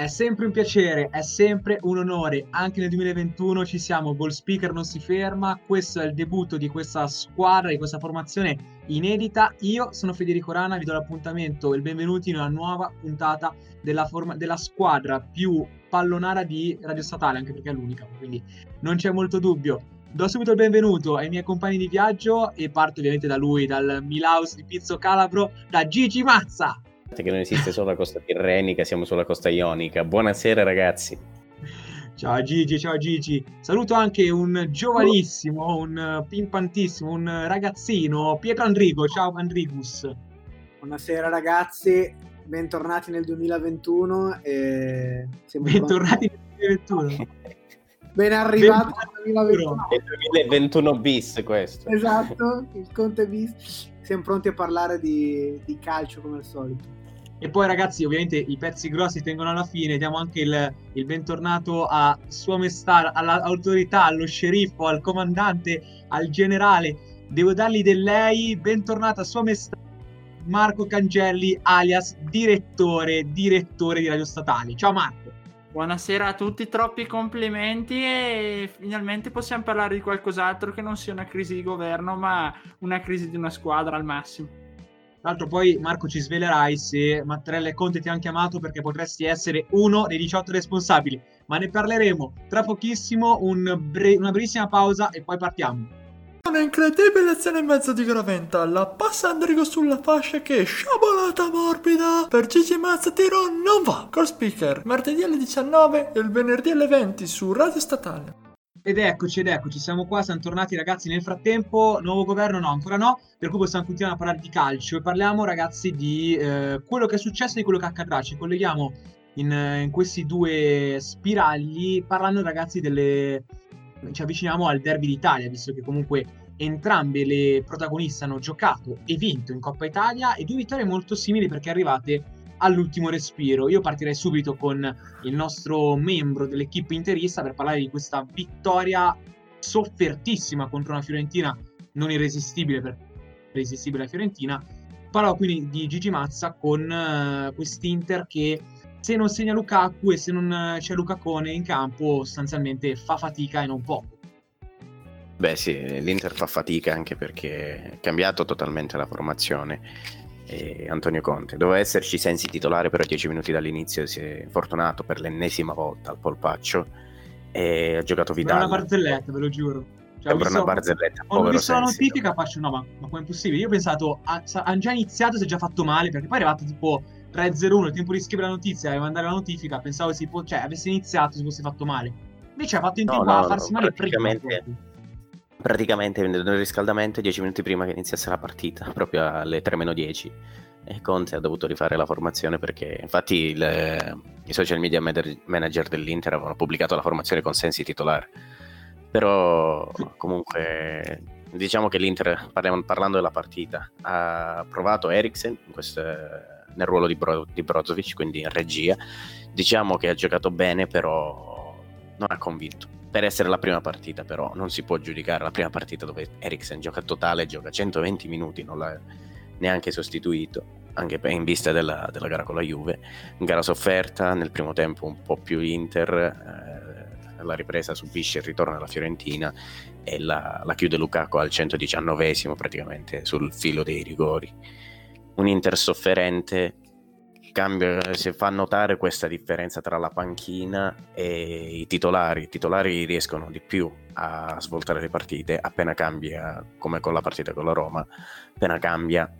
È sempre un piacere, è sempre un onore. Anche nel 2021 ci siamo, Goal Speaker non si ferma. Questo è il debutto di questa squadra, di questa formazione inedita. Io sono Federico Rana, vi do l'appuntamento e il benvenuti in una nuova puntata della, forma- della squadra più pallonara di Radio Statale, anche perché è l'unica, quindi non c'è molto dubbio. Do subito il benvenuto ai miei compagni di viaggio e parto ovviamente da lui, dal Milhouse di Pizzo Calabro, da Gigi Mazza. Che non esiste solo la costa tirrenica, siamo sulla costa ionica. Buonasera ragazzi. Ciao Gigi, ciao Gigi. Saluto anche un giovanissimo, un pimpantissimo, un ragazzino, Pietro Andrigo. Ciao Andrigus. Buonasera ragazzi, bentornati nel 2021 e siamo Bentornati nel 2021. Ben arrivati nel 2021. È il 2021 bis questo. Esatto, il Conte bis. Siamo pronti a parlare di, di calcio come al solito. E poi ragazzi, ovviamente i pezzi grossi tengono alla fine. Diamo anche il, il bentornato a Sua Maestà, all'autorità, allo sceriffo, al comandante, al generale. Devo dargli del lei. Bentornato a Sua Maestà Marco Cangelli, alias direttore, direttore di Radio Statali. Ciao Marco. Buonasera a tutti, troppi complimenti e finalmente possiamo parlare di qualcos'altro che non sia una crisi di governo, ma una crisi di una squadra al massimo. Tra l'altro poi Marco ci svelerai se Mattarella e Conte ti hanno chiamato perché potresti essere uno dei 18 responsabili, ma ne parleremo tra pochissimo, un bre- una brevissima pausa e poi partiamo. Un'incredibile azione in mezzo di Graventa, la passa Andrigo sulla fascia che sciabolata morbida per Gigi Mazza tiro non va. Call speaker, martedì alle 19 e il venerdì alle 20 su Radio Statale. Ed eccoci, ed eccoci, siamo qua, siamo tornati ragazzi. Nel frattempo, nuovo governo? No, ancora no, per cui possiamo continuare a parlare di calcio. E parliamo ragazzi di eh, quello che è successo e di quello che accadrà, ci colleghiamo in, in questi due spiragli parlando ragazzi delle... ci avviciniamo al derby d'Italia, visto che comunque entrambe le protagoniste hanno giocato e vinto in Coppa Italia e due vittorie molto simili perché arrivate all'ultimo respiro. Io partirei subito con il nostro membro dell'equipe interista per parlare di questa vittoria soffertissima contro una Fiorentina non irresistibile per irresistibile Fiorentina. Parlo quindi di Gigi Mazza con uh, quest'Inter che se non segna Lukaku e se non c'è Lucacone in campo sostanzialmente fa fatica e non poco. Beh sì, l'Inter fa fatica anche perché è cambiato totalmente la formazione. E Antonio Conte doveva esserci Sensi titolare, però 10 minuti dall'inizio si è fortunato per l'ennesima volta al polpaccio e ha giocato Vidal. Sembra una barzelletta, ve lo giuro. Cioè, Sembra una barzelletta. Ho visto la notifica faccio no, ma, ma come è possibile? Io ho pensato, hanno già iniziato, si è già fatto male, perché poi è arrivato tipo 3-0-1, il tempo di scrivere la notizia e mandare la notifica, pensavo si po- cioè, avesse iniziato, si fosse fatto male. Invece ha fatto in No, tempo no, a no, farsi male praticamente- prima. Praticamente nel riscaldamento 10 minuti prima che iniziasse la partita, proprio alle 3-10. E Conte ha dovuto rifare la formazione perché infatti il- i social media manager- dell'Inter avevano pubblicato la formazione con Sensi titolare. Però comunque diciamo che l'Inter, parliamo- parlando della partita, ha provato Eriksen nel ruolo di, Bro- di Brozovic, quindi in regia. Diciamo che ha giocato bene, però non ha convinto. Per essere la prima partita, però, non si può giudicare la prima partita dove Eriksen gioca totale, gioca 120 minuti, non l'ha neanche sostituito, anche in vista della, della gara con la Juve. Gara sofferta, nel primo tempo un po' più Inter, eh, alla ripresa subisce il ritorno alla Fiorentina e la, la chiude Lukaku al 119esimo praticamente sul filo dei rigori. Un Inter sofferente cambia, si fa notare questa differenza tra la panchina e i titolari. I titolari riescono di più a svoltare le partite appena cambia, come con la partita con la Roma, appena cambia,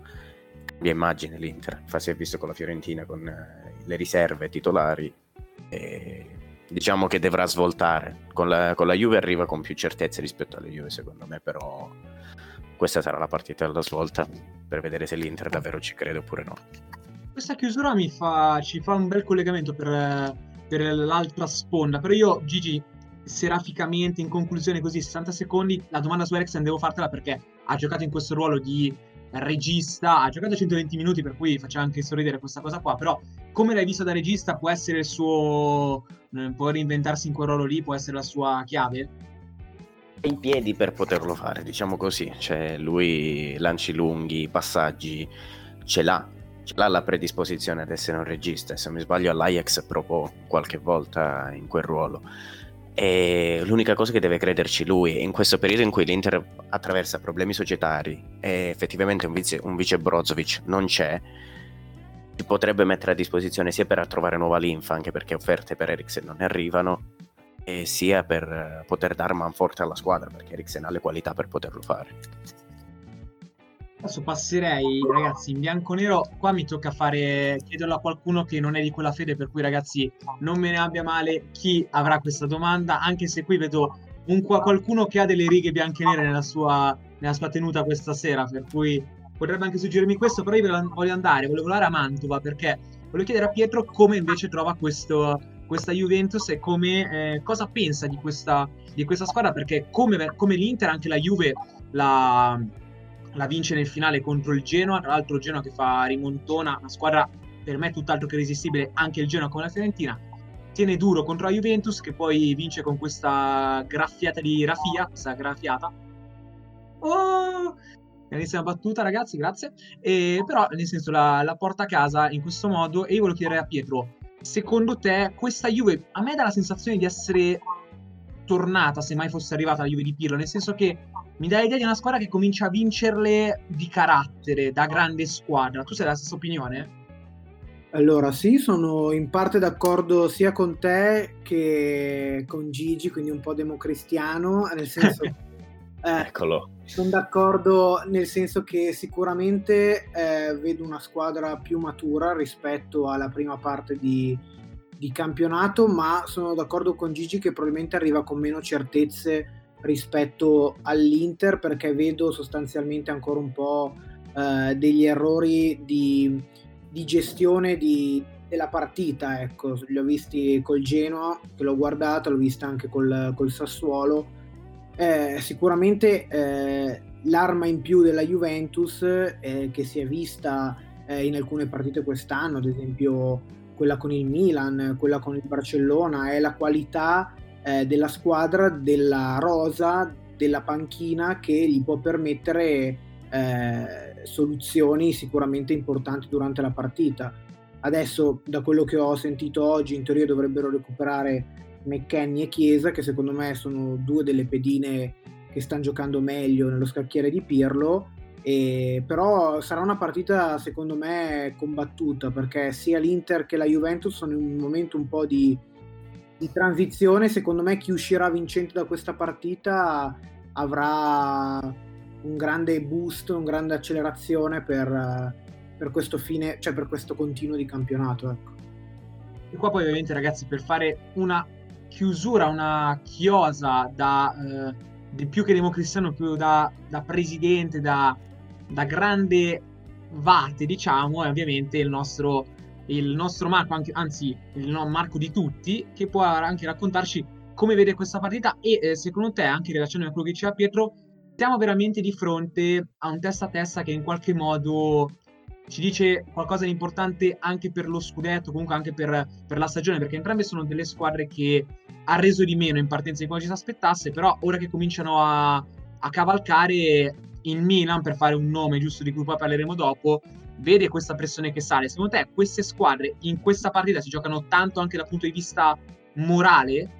cambia immagine l'Inter. Infatti si è visto con la Fiorentina con eh, le riserve titolari. E diciamo che dovrà svoltare. Con la, con la Juve arriva con più certezze rispetto alle Juve, secondo me, però questa sarà la partita della svolta per vedere se l'Inter davvero ci crede oppure no. Questa chiusura fa, ci fa un bel collegamento per, per l'altra sponda. Però io, Gigi, seraficamente in conclusione così 60 secondi, la domanda su Eriksen devo fartela perché ha giocato in questo ruolo di regista, ha giocato 120 minuti per cui faceva anche sorridere questa cosa qua, però come l'hai visto da regista può essere il suo, eh, può reinventarsi in quel ruolo lì, può essere la sua chiave? i piedi per poterlo fare, diciamo così. Cioè, lui lanci lunghi, passaggi, ce l'ha. Ce l'ha la predisposizione ad essere un regista. Se non mi sbaglio, all'Ajax proprio qualche volta in quel ruolo. E l'unica cosa che deve crederci lui, in questo periodo in cui l'Inter attraversa problemi societari e effettivamente un vice, un vice Brozovic non c'è, si potrebbe mettere a disposizione sia per trovare nuova linfa, anche perché offerte per Eriksen non arrivano, sia per poter dare manforte alla squadra perché Eriksen ha le qualità per poterlo fare. Adesso passerei, ragazzi, in bianco-nero. Qua mi tocca fare, chiederlo a qualcuno che non è di quella fede, per cui, ragazzi, non me ne abbia male chi avrà questa domanda, anche se qui vedo un, qualcuno che ha delle righe bianche e nere nella sua, nella sua tenuta questa sera, per cui potrebbe anche suggerirmi questo, però io voglio andare, volevo volare a Mantova, perché volevo chiedere a Pietro come invece trova questo, questa Juventus e come, eh, cosa pensa di questa, di questa, squadra perché come, come, l'Inter anche la Juve la, la, vince nel finale contro il Genoa tra l'altro il Genoa che fa rimontona una squadra per me tutt'altro che irresistibile anche il Genoa come la Fiorentina tiene duro contro la Juventus che poi vince con questa graffiata di Rafia questa graffiata oh Grandissima battuta, ragazzi, grazie. E, però, nel senso, la, la porta a casa in questo modo. E io volevo chiedere a Pietro: secondo te questa Juve a me dà la sensazione di essere tornata se mai fosse arrivata la Juve di Pirlo, nel senso che mi dà l'idea di una squadra che comincia a vincerle di carattere, da grande squadra. Tu sei della stessa opinione? Allora, sì, sono in parte d'accordo sia con te che con Gigi, quindi un po' democristiano, nel senso Eh, Eccolo. Sono d'accordo nel senso che sicuramente eh, vedo una squadra più matura rispetto alla prima parte di, di, campionato, ma sono d'accordo con Gigi che probabilmente arriva con meno certezze rispetto all'Inter perché vedo sostanzialmente ancora un po' eh, degli errori di, di gestione di, della partita. Ecco, li ho visti col Genoa, che l'ho guardata, l'ho vista anche col, col Sassuolo eh, sicuramente eh, l'arma in più della Juventus eh, che si è vista eh, in alcune partite quest'anno, ad esempio quella con il Milan, quella con il Barcellona, è la qualità eh, della squadra, della rosa, della panchina che gli può permettere eh, soluzioni sicuramente importanti durante la partita. Adesso, da quello che ho sentito oggi, in teoria dovrebbero recuperare McKenny e Chiesa, che secondo me sono due delle pedine che stanno giocando meglio nello scacchiere di Pirlo. E, però sarà una partita secondo me combattuta perché sia l'Inter che la Juventus sono in un momento un po' di, di transizione. Secondo me chi uscirà vincente da questa partita avrà un grande boost, una grande accelerazione per, per questo fine, cioè per questo continuo di campionato. Ecco. E qua poi ovviamente ragazzi per fare una chiusura, una chiosa da eh, di più che democristiano, più da, da presidente, da, da, grande vate, diciamo, è ovviamente il nostro, il nostro Marco, anzi il no, Marco di tutti, che può anche raccontarci come vede questa partita e eh, secondo te, anche in relazione a quello che diceva Pietro, siamo veramente di fronte a un testa a testa che in qualche modo ci dice qualcosa di importante anche per lo scudetto, comunque anche per, per, la stagione, perché entrambe sono delle squadre che ha reso di meno in partenza di come ci si aspettasse, però ora che cominciano a, a cavalcare in Milan, per fare un nome giusto di cui poi parleremo dopo, vede questa pressione che sale. Secondo te queste squadre in questa partita si giocano tanto anche dal punto di vista morale?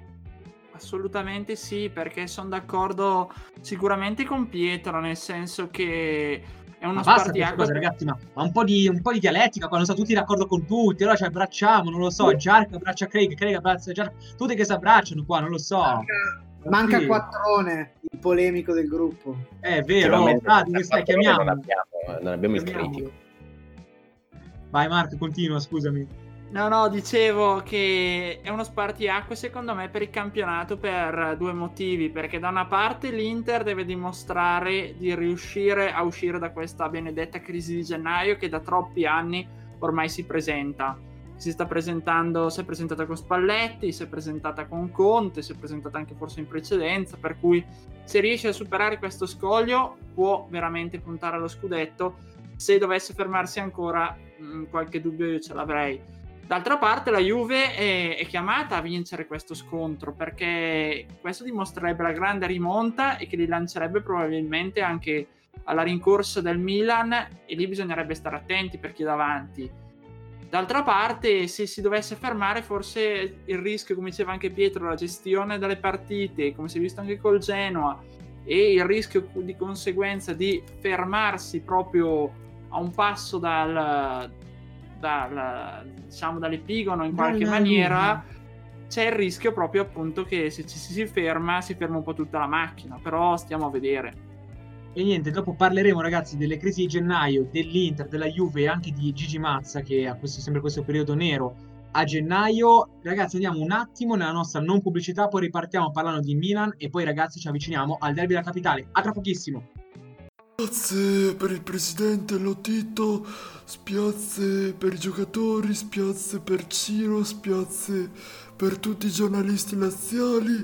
Assolutamente sì, perché sono d'accordo sicuramente con Pietro, nel senso che è uno ma spartiacque. Cosa, ragazzi, ma, ma un, po di, un, po di, dialettica quando sta tutti d'accordo con tutti, allora ci abbracciamo, non lo so, Jark abbraccia Craig, Craig abbraccia Jark, tutti che si abbracciano qua, non lo so. Manca, manca sì. Quattrone, il polemico del gruppo. È vero, ah, stai? Chiamiamo. Non abbiamo, non abbiamo il critico. Vai Marco, continua, scusami. No, no, dicevo che è uno spartiacque secondo me per il campionato per due motivi, perché da una parte l'Inter deve dimostrare di riuscire a uscire da questa benedetta crisi di gennaio che da troppi anni ormai si presenta. si sta presentando, si è presentata con Spalletti, si è presentata con Conte, si è presentata anche forse in precedenza, per cui se riesce a superare questo scoglio può veramente puntare allo scudetto. Se dovesse fermarsi ancora, mm, qualche dubbio io ce l'avrei. D'altra parte la Juve è, è, chiamata a vincere questo scontro perché questo dimostrerebbe la grande rimonta e che li lancerebbe probabilmente anche alla rincorsa del Milan e lì bisognerebbe stare attenti per chi è davanti D'altra parte, se si dovesse fermare, forse il rischio, come diceva anche Pietro, la gestione delle partite, come si è visto anche col Genoa, e il rischio di conseguenza di fermarsi proprio a un passo dal, dal diciamo dall'epigono in qualche Dalla maniera linea. c'è il rischio proprio appunto che se ci si ferma si ferma un po' tutta la macchina però stiamo a vedere e niente, dopo parleremo ragazzi delle crisi di gennaio, dell'Inter, della Juve e anche di Gigi Mazza che ha questo, sempre questo periodo nero a gennaio. Ragazzi andiamo un attimo nella nostra non pubblicità, poi ripartiamo parlando di Milan e poi ragazzi ci avviciniamo al derby della capitale. A tra pochissimo. Spiazze per il presidente Lotito, spiazze per i giocatori, spiazze per Ciro, spiazze per tutti i giornalisti laziali,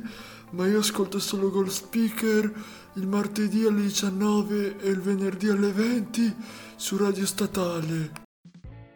ma io ascolto solo Gold Speaker il martedì alle 19 e il venerdì alle 20 su Radio Statale.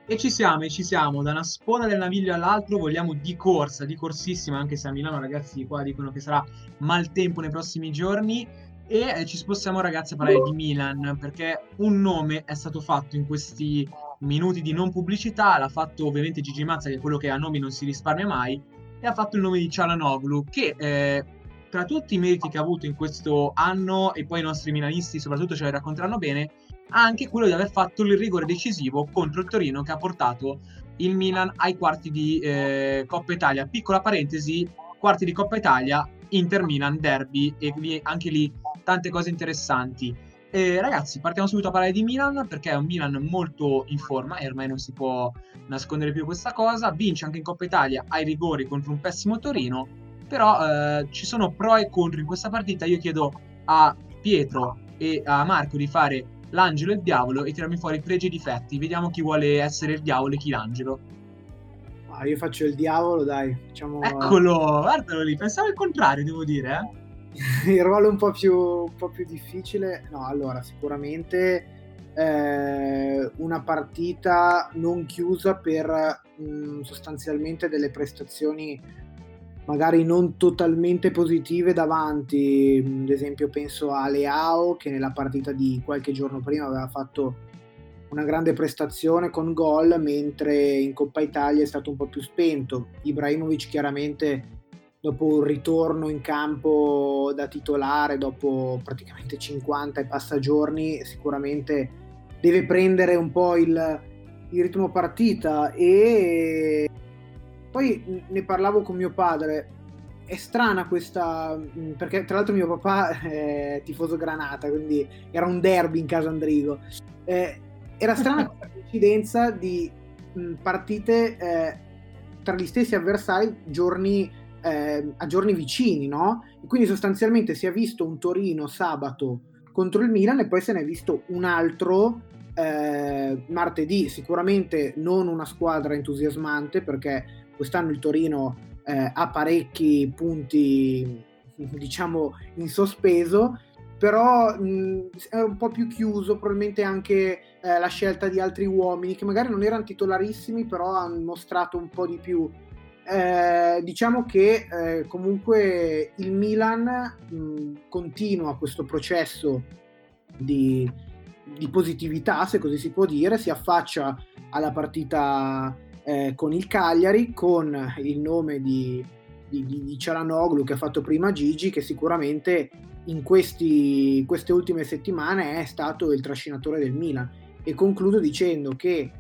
E ci siamo, e ci siamo, da una spona del naviglio all'altro vogliamo di corsa, di corsissima, anche se a Milano ragazzi qua dicono che sarà maltempo nei prossimi giorni. E eh, ci spostiamo ragazzi a parlare di Milan, perché un nome è stato fatto in questi minuti di non pubblicità, l'ha fatto ovviamente Gigi Mazza, che è quello che a nomi non si risparmia mai, e ha fatto il nome di Cialanoglu, che... Eh, tra tutti i meriti che ha avuto in questo anno, e poi i nostri milanisti soprattutto ce li racconteranno bene, ha anche quello di aver fatto il rigore decisivo contro il Torino che ha portato il Milan ai quarti di eh, Coppa Italia. Piccola parentesi, quarti di Coppa Italia, Inter Milan, derby e anche lì tante cose interessanti. Eh, ragazzi, partiamo subito a parlare di Milan perché è un Milan molto in forma e ormai non si può nascondere più questa cosa. Vince anche in Coppa Italia ai rigori contro un pessimo Torino però eh, ci sono pro e contro in questa partita. Io chiedo a Pietro e a Marco di fare l'angelo e il diavolo e tirarmi fuori pregi e difetti. Vediamo chi vuole essere il diavolo e chi l'angelo. Ah, io faccio il diavolo, dai. Facciamo... Eccolo, guardalo lì. Pensavo il contrario, devo dire. Eh? il ruolo un po' più, un po' più difficile. No, allora, sicuramente eh, una partita non chiusa per mh, mm, sostanzialmente delle prestazioni magari non totalmente positive davanti, ad esempio penso a Leao che nella partita di qualche giorno prima aveva fatto una grande prestazione con gol, mentre in Coppa Italia è stato un po' più spento. Ibrahimovic chiaramente dopo un ritorno in campo da titolare, dopo praticamente 50 e passa giorni, sicuramente deve prendere un po' il, il ritmo partita e poi ne parlavo con mio padre, è strana questa, perché tra l'altro mio papà è tifoso granata, quindi era un derby in casa Andrigo. Eh, era strana questa coincidenza di partite eh, tra gli stessi avversari giorni, eh, a giorni vicini, no? E quindi sostanzialmente si è visto un Torino sabato contro il Milan e poi se ne è visto un altro eh, martedì. Sicuramente non una squadra entusiasmante perché quest'anno il Torino eh, ha parecchi punti diciamo in sospeso però mh, è un po' più chiuso probabilmente anche eh, la scelta di altri uomini che magari non erano titolarissimi però hanno mostrato un po' di più eh, diciamo che eh, comunque il Milan mh, continua questo processo di, di positività se così si può dire si affaccia alla partita eh, con il Cagliari, con il nome di, di, di Cialanoglu che ha fatto prima Gigi, che sicuramente in questi, queste ultime settimane è stato il trascinatore del Milan. E concludo dicendo che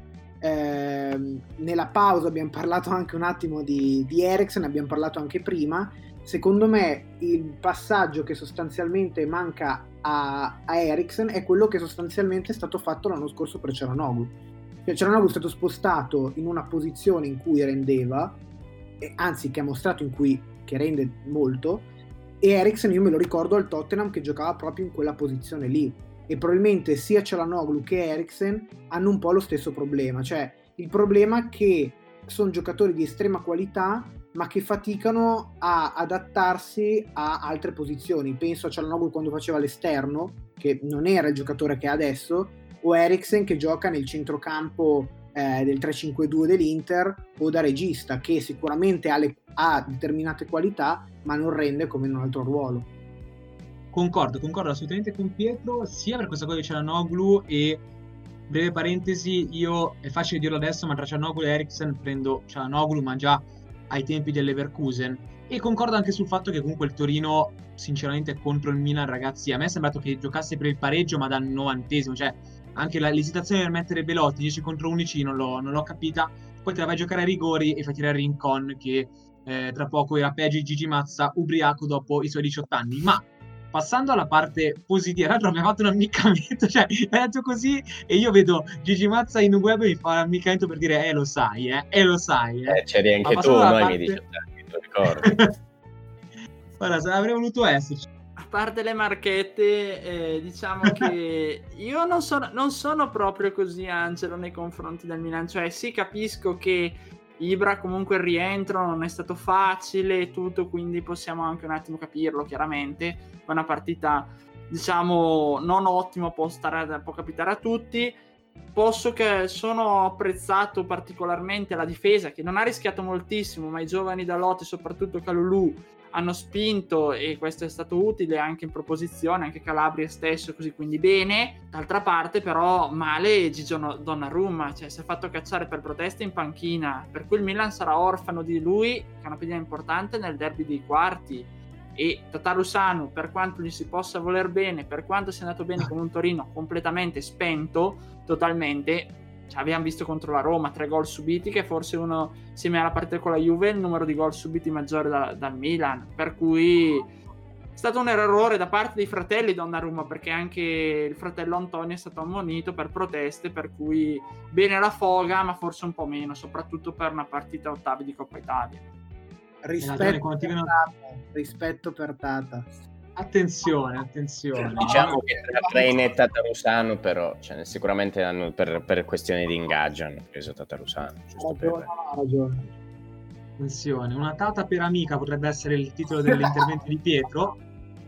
eh, nella pausa abbiamo parlato anche un attimo di, di Eriksen, abbiamo parlato anche prima. Secondo me il passaggio che sostanzialmente manca a, a Eriksen è quello che sostanzialmente è stato fatto l'anno scorso per Cialanoglu cioè, Cialanoglu è stato spostato in una posizione in cui rendeva, anzi che ha mostrato in cui che rende molto, e Eriksen io me lo ricordo al Tottenham che giocava proprio in quella posizione lì. E probabilmente sia Cialanoglu che Eriksen hanno un po' lo stesso problema, cioè il problema che sono giocatori di estrema qualità ma che faticano a adattarsi a altre posizioni. Penso a Cialanoglu quando faceva l'esterno, che non era il giocatore che è adesso, o Eriksen che gioca nel centrocampo eh, del 3-5-2 dell'Inter o da regista, che sicuramente ha, le, ha determinate qualità, ma non rende come in un altro ruolo. Concordo, concordo assolutamente con Pietro, sia per questa cosa di Cialanoglu e breve parentesi, io è facile dirlo adesso, ma tra Cialanoglu e Eriksen prendo Cialanoglu, ma già ai tempi dell'Everkusen. E concordo anche sul fatto che comunque il Torino, sinceramente, contro il Milan, ragazzi, a me è sembrato che giocasse per il pareggio, ma dal novantesimo, cioè anche la, l'esitazione per mettere Belotti 10 contro 11 non l'ho, non l'ho capita. Poi te la vai a giocare a rigori e fai tirare Rincon, che eh, tra poco era peggio di Gigi Mazza, ubriaco dopo i suoi 18 anni. Ma passando alla parte positiva, tra l'altro abbiamo fatto un ammiccamento, cioè è detto così e io vedo Gigi Mazza in web e mi fa un ammiccamento per dire eh lo sai, eh, eh lo sai. Eh, eh c'eri anche tu, noi parte... mi dici, lo ricordi. Guarda, avrei voluto esserci. A parte le marchette, eh, diciamo che io non sono, non sono proprio così Angelo nei confronti del Milan, cioè sì capisco che Ibra comunque il rientro non è stato facile e tutto, quindi possiamo anche un attimo capirlo chiaramente. È una partita, diciamo, non ottima, può, stare, può capitare a tutti. Posso che sono apprezzato particolarmente la difesa che non ha rischiato moltissimo, ma i giovani da Lotte, soprattutto Calulu, hanno spinto e questo è stato utile anche in proposizione, anche Calabria stesso, così quindi bene. D'altra parte però male Gigio Donnarumma, cioè si è fatto cacciare per proteste in panchina, per cui il Milan sarà orfano di lui, che è una pedina importante nel derby dei quarti. E Tatarusanu, per quanto gli si possa voler bene, per quanto sia andato bene con un Torino completamente spento, totalmente, cioè, abbiamo visto contro la Roma tre gol subiti, che forse uno, insieme alla partita con la Juve, è il numero di gol subiti maggiore da, dal Milan. Per cui è stato un errore da parte dei fratelli Donnarumma, perché anche il fratello Antonio è stato ammonito per proteste, per cui bene la foga, ma forse un po' meno, soprattutto per una partita ottavi di Coppa Italia. Rispetto, per Tata, rispetto per Tata. Attenzione, attenzione. Diciamo che tra Traine e Tatarusano, però, cioè, sicuramente hanno, per, per, questioni di ingaggio hanno preso Tatarusano. Giusto per... ragione. Attenzione, una tata per amica potrebbe essere il titolo dell'intervento di Pietro.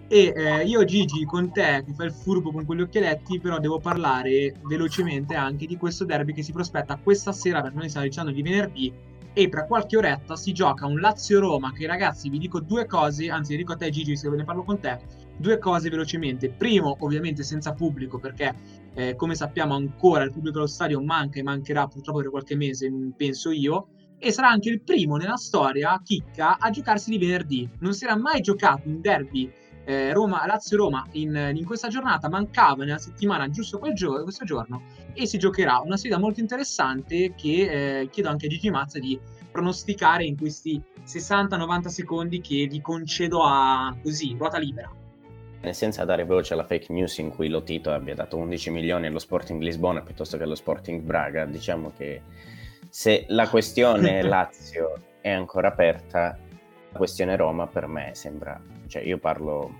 E eh, io, Gigi, con te, che fai il furbo con quegli occhialetti, però devo parlare velocemente anche di questo derby che si prospetta questa sera, per noi stiamo dicendo di venerdì, e tra qualche oretta si gioca un Lazio-Roma che ragazzi vi dico due cose, anzi dico a te Gigi se ne parlo con te, due cose velocemente. Primo ovviamente senza pubblico perché eh, come sappiamo ancora il pubblico allo stadio manca e mancherà purtroppo per qualche mese, penso io, e sarà anche il primo nella storia, chicca, a giocarsi di venerdì. Non si era mai giocato un derby eh, Roma, Lazio-Roma in, in, questa giornata, mancava nella settimana giusto quel gio- questo giorno e si giocherà una sfida molto interessante che eh, chiedo anche a Gigi Mazza di pronosticare in questi 60-90 secondi che vi concedo a così, ruota libera. Senza dare voce alla fake news in cui Lotito abbia dato 11 milioni allo Sporting Lisbona piuttosto che allo Sporting Braga, diciamo che se la questione Lazio è ancora aperta, la questione Roma per me sembra cioè io parlo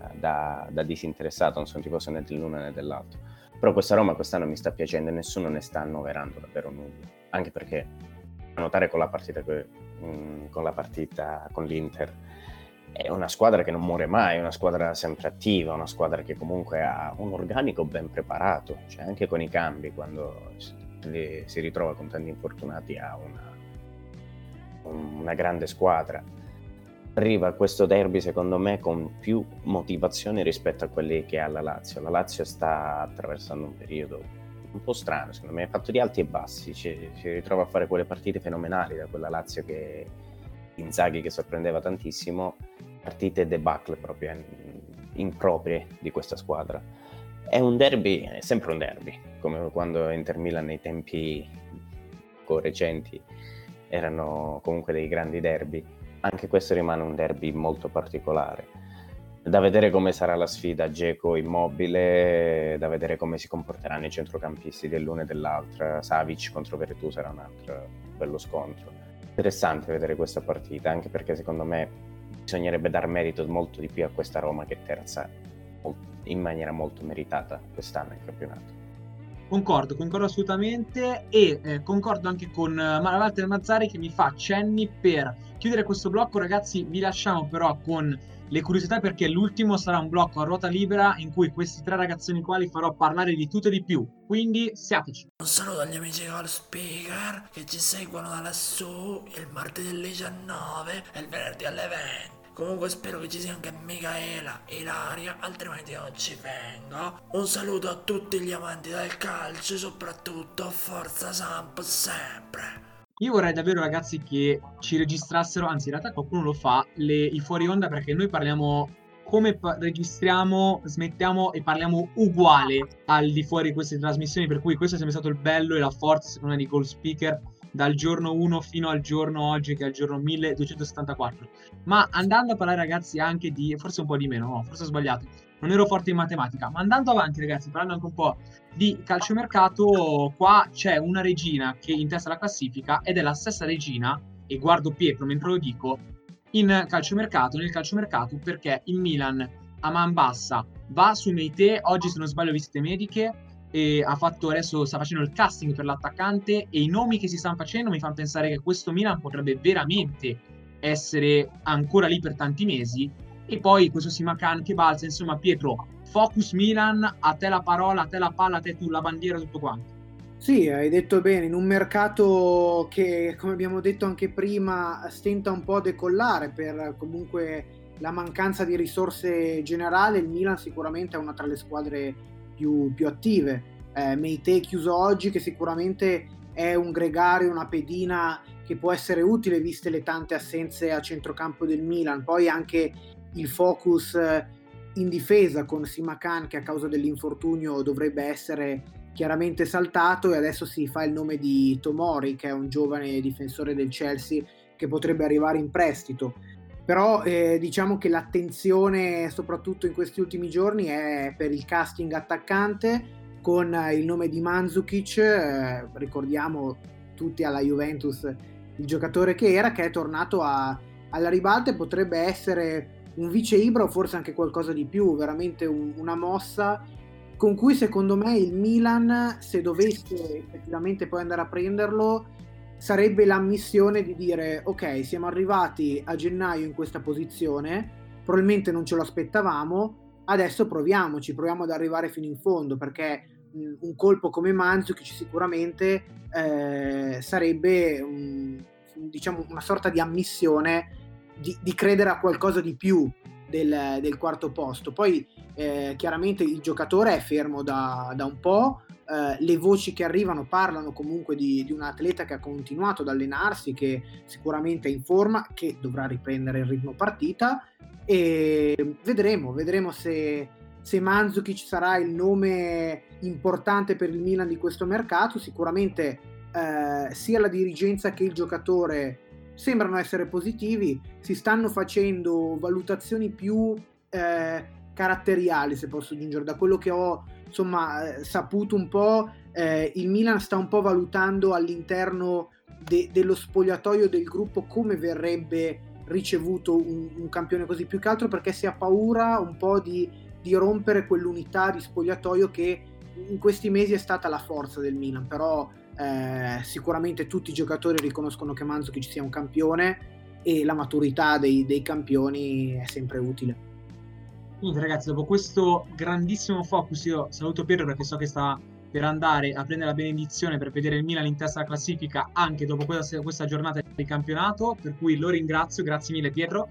eh, da, da disinteressato, non sono tifoso né dell'uno né dell'altro. Però questa Roma quest'anno mi sta piacendo e nessuno ne sta annoverando davvero nulla. Anche perché a notare con la partita, mm, con, la partita con l'Inter è una squadra che non muore mai, è una squadra sempre attiva, una squadra che comunque ha un organico ben preparato, cioè anche con i cambi quando si ritrova con tanti infortunati ha una, una grande squadra arriva questo derby secondo me con più motivazione rispetto a quelli che ha la Lazio. La Lazio sta attraversando un periodo un po' strano, secondo me, fatto di alti e bassi, ci, si ritrova a fare quelle partite fenomenali da quella Lazio che Inzaghi che sorprendeva tantissimo, partite debacle proprio improprie di questa squadra. È un derby, è sempre un derby, come quando Inter Milan nei tempi recenti erano comunque dei grandi derby anche questo rimane un derby molto particolare. Da vedere come sarà la sfida Geco immobile, da vedere come si comporteranno i centrocampisti dell'una e dell'altra. Savic contro Veretù sarà un altro bello scontro. Interessante vedere questa partita, anche perché secondo me bisognerebbe dar merito molto di più a questa Roma che è terza in maniera molto meritata quest'anno in campionato. Concordo, concordo assolutamente e eh, concordo anche con eh, Walter Mazzari che mi fa cenni per chiudere questo blocco. Ragazzi, vi lasciamo però con le curiosità perché l'ultimo sarà un blocco a ruota libera in cui questi tre ragazzoni qua li farò parlare di tutto e di più. Quindi siateci. Un saluto agli amici call speaker che ci seguono da lassù il martedì alle 19 e il venerdì alle 20. Comunque spero che ci sia anche Michaela, Ilaria, altrimenti non ci vengo. Un saluto a tutti gli amanti del calcio e soprattutto Forza Samp sempre. Io vorrei davvero, ragazzi, che ci registrassero, anzi, in realtà qualcuno lo fa, le, i fuori onda perché noi parliamo come pa- registriamo, smettiamo e parliamo uguale al di fuori di queste trasmissioni. Per cui questo è sempre stato il bello e la forza, secondo me, di Call Speaker dal giorno 1 fino al giorno oggi, che è il giorno 1274. Ma andando a parlare, ragazzi, anche di, forse un po' di meno, no, forse ho sbagliato, non ero forte in matematica, ma andando avanti, ragazzi, parlando anche un po' di calciomercato, qua c'è una regina che intesta la classifica ed è la stessa regina, e guardo Pietro mentre lo dico, in calciomercato, nel calciomercato, perché il Milan a man bassa va su Meite, oggi se non sbaglio visite mediche, e ha fatto adesso sta facendo il casting per l'attaccante e i nomi che si stanno facendo mi fanno pensare che questo Milan potrebbe veramente essere ancora lì per tanti mesi e poi questo Simacan che balza insomma Pietro Focus Milan, a te la parola, a te la palla, a te tu la bandiera, tutto quanto. Sì, hai detto bene, in un mercato che, come abbiamo detto anche prima, stenta un po' a decollare per comunque la mancanza di risorse generale, il Milan sicuramente è una tra le squadre più, più attive. Eh, Meite chiuso oggi, che sicuramente è un gregario, una pedina che può essere utile viste le tante assenze a centrocampo del Milan. Poi anche il focus eh, in difesa con Simakan che a causa dell'infortunio dovrebbe essere chiaramente saltato e adesso si fa il nome di Tomori che è un giovane difensore del Chelsea che potrebbe arrivare in prestito però eh, diciamo che l'attenzione soprattutto in questi ultimi giorni è per il casting attaccante con il nome di Mandzukic eh, ricordiamo tutti alla Juventus il giocatore che era che è tornato a, alla ribalta e potrebbe essere un vice Ibra o forse anche qualcosa di più, veramente un, una mossa con cui secondo me il Milan, se dovesse effettivamente poi andare a prenderlo, sarebbe l'ammissione di dire ok, siamo arrivati a gennaio in questa posizione, probabilmente non ce lo aspettavamo, adesso proviamoci, proviamo ad arrivare fino in fondo perché un colpo come Manzukic sicuramente eh, sarebbe un, diciamo una sorta di ammissione di, di credere a qualcosa di più del, del quarto posto. Poi eh, chiaramente il giocatore è fermo da, da un po', eh, le voci che arrivano parlano comunque di, di, un atleta che ha continuato ad allenarsi, che sicuramente è in forma, che dovrà riprendere il ritmo partita. E vedremo, vedremo se, se Mandzukic sarà il nome importante per il Milan di questo mercato, sicuramente eh, sia la dirigenza che il giocatore sembrano essere positivi, si stanno facendo valutazioni più eh, caratteriali, se posso aggiungere, da quello che ho insomma saputo un po', eh, il Milan sta un po' valutando all'interno de- dello spogliatoio del gruppo come verrebbe ricevuto un, un, campione così, più che altro perché si ha paura un po' di, di rompere quell'unità di spogliatoio che in questi mesi è stata la forza del Milan, però eh, sicuramente tutti i giocatori riconoscono che Mandzukic sia un campione e la maturità dei, dei campioni è sempre utile. Niente ragazzi, dopo questo grandissimo focus io saluto Piero perché so che sta per andare a prendere la benedizione per vedere il Milan in testa alla classifica anche dopo questa, questa giornata di campionato, per cui lo ringrazio, grazie mille Pietro.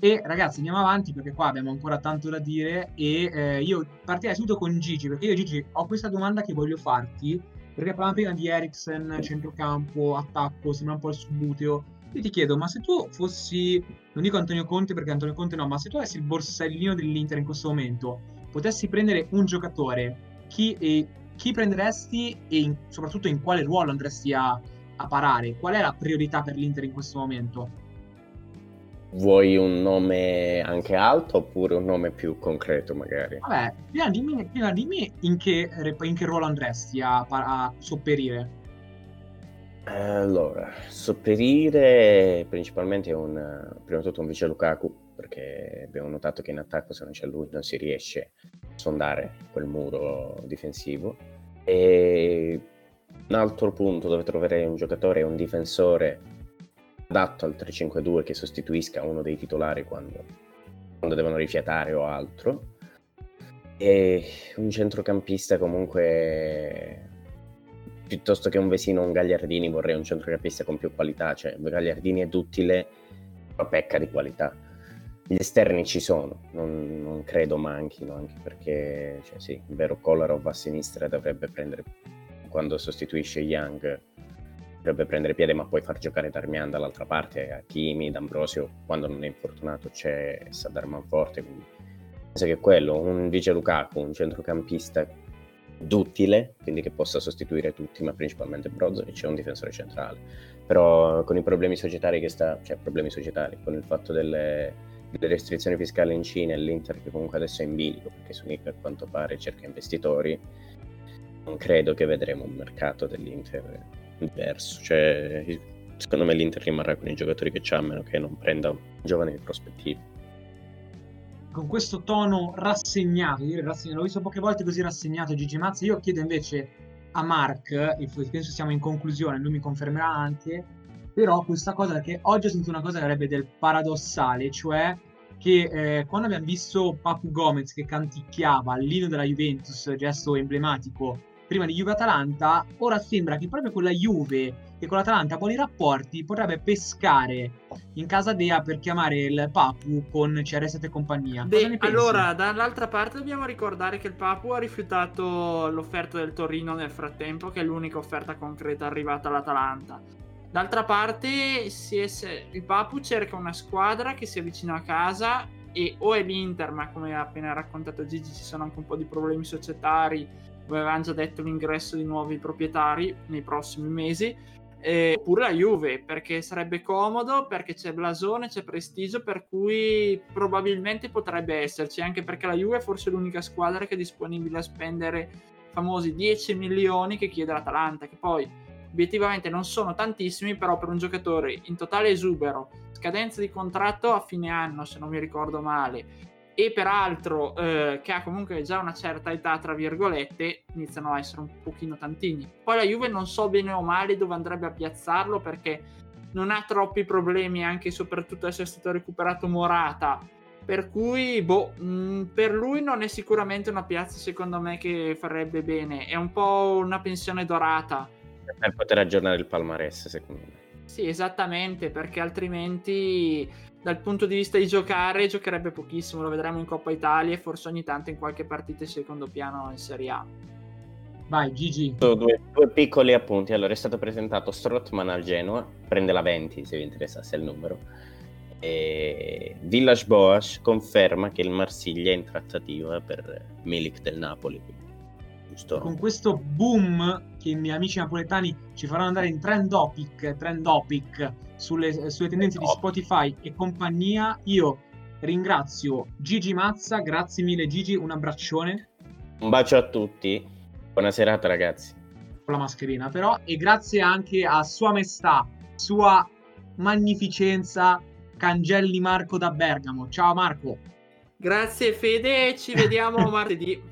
E ragazzi andiamo avanti perché qua abbiamo ancora tanto da dire e eh, io partirei subito con Gigi perché io Gigi ho questa domanda che voglio farti perché parlavamo prima di Eriksen, centrocampo, attacco, sembra un po' il subbuteo. Io ti chiedo, ma se tu fossi, non dico Antonio Conte perché Antonio Conte no, ma se tu avessi il borsellino dell'Inter in questo momento, potessi prendere un giocatore, chi, e, chi prenderesti e in, soprattutto in quale ruolo andresti a, a parare? Qual è la priorità per l'Inter in questo momento? Vuoi un nome anche alto oppure un nome più concreto magari? Vabbè, prima dimmi, prima dimmi in, che, in, che, ruolo andresti a, a sopperire. Allora, sopperire principalmente è un, prima di tutto un vice Lukaku, perché abbiamo notato che in attacco se non c'è lui non si riesce a sondare quel muro difensivo. E un altro punto dove troverei un giocatore e un difensore adatto al 3-5-2 che sostituisca uno dei titolari quando, quando devono rifiatare o altro. E un centrocampista comunque piuttosto che un Vesino o un Gagliardini vorrei un centrocampista con più qualità, cioè Gagliardini è duttile, ma pecca di qualità. Gli esterni ci sono, non, non credo manchino, anche perché cioè sì, il vero Kolarov a sinistra dovrebbe prendere, quando sostituisce Young, dovrebbe prendere piede, ma poi far giocare Darmian dall'altra parte, Hakimi, D'Ambrosio, quando non è infortunato c'è Sadar Manforte, quindi penso che quello, un Vice Lukaku, un centrocampista duttile, quindi che possa sostituire tutti, ma principalmente Brozovic è un difensore centrale. Però con i problemi societari che sta, cioè problemi societari, con il fatto delle, delle restrizioni fiscali in Cina e l'Inter che comunque adesso è in bilico, perché Sonic a quanto pare cerca investitori, non credo che vedremo un mercato dell'Inter diverso. Cioè, secondo me l'Inter rimarrà con i giocatori che c'ha, a meno che non prenda giovani di prospettiva con questo tono rassegnato, io rassegnato, l'ho visto poche volte così rassegnato Gigi Mazzi, io chiedo invece a Mark, penso siamo in conclusione, lui mi confermerà anche, però questa cosa perché oggi ho sentito una cosa che avrebbe del paradossale, cioè che eh, quando abbiamo visto Papu Gomez che canticchiava l'inno della Juventus, gesto emblematico prima di Juve-Atalanta, ora sembra che proprio quella Juve che con l'Atalanta buoni rapporti potrebbe pescare in casa Dea per chiamare il Papu con CR7 e compagnia. Beh, allora, dall'altra parte dobbiamo ricordare che il Papu ha rifiutato l'offerta del Torino nel frattempo, che è l'unica offerta concreta arrivata all'Atalanta. D'altra parte, è, il Papu cerca una squadra che si avvicina a casa e o è l'Inter, ma come ha appena raccontato Gigi ci sono anche un po' di problemi societari, come avevamo già detto l'ingresso di nuovi proprietari nei prossimi mesi, eh, oppure la Juve, perché sarebbe comodo, perché c'è blasone, c'è prestigio, per cui probabilmente potrebbe esserci, anche perché la Juve è forse l'unica squadra che è disponibile a spendere famosi 10 milioni che chiede l'Atalanta, che poi obiettivamente non sono tantissimi, però per un giocatore in totale esubero, scadenza di contratto a fine anno, se non mi ricordo male, e peraltro eh, che ha comunque già una certa età, tra virgolette, iniziano a essere un pochino tantini. Poi la Juve non so bene o male dove andrebbe a piazzarlo perché non ha troppi problemi anche e soprattutto essere stato recuperato Morata. Per cui, boh, mh, mm, per lui non è sicuramente una piazza secondo me che farebbe bene. È un po' una pensione dorata. Per poter aggiornare il palmarès, secondo me. Sì, esattamente, perché altrimenti dal punto di vista di giocare giocherebbe pochissimo, lo vedremo in Coppa Italia e forse ogni tanto in qualche partita in secondo piano in Serie A. Vai Gigi. Due, due, piccoli appunti. Allora è stato presentato Strottman al Genoa, prende la 20 se vi interessasse il numero. E Village Boas conferma che il Marsiglia è in trattativa per Milik del Napoli. Giusto? Con questo boom che i miei amici napoletani ci faranno andare in trend topic, trend topic sulle, sulle tendenze di Spotify e compagnia, io ringrazio Gigi Mazza, grazie mille Gigi, un abbraccione. Un bacio a tutti, buona serata ragazzi. Con la mascherina però, e grazie anche a Sua Maestà, Sua Magnificenza Cangelli Marco da Bergamo. Ciao Marco. Grazie Fede, ci vediamo martedì.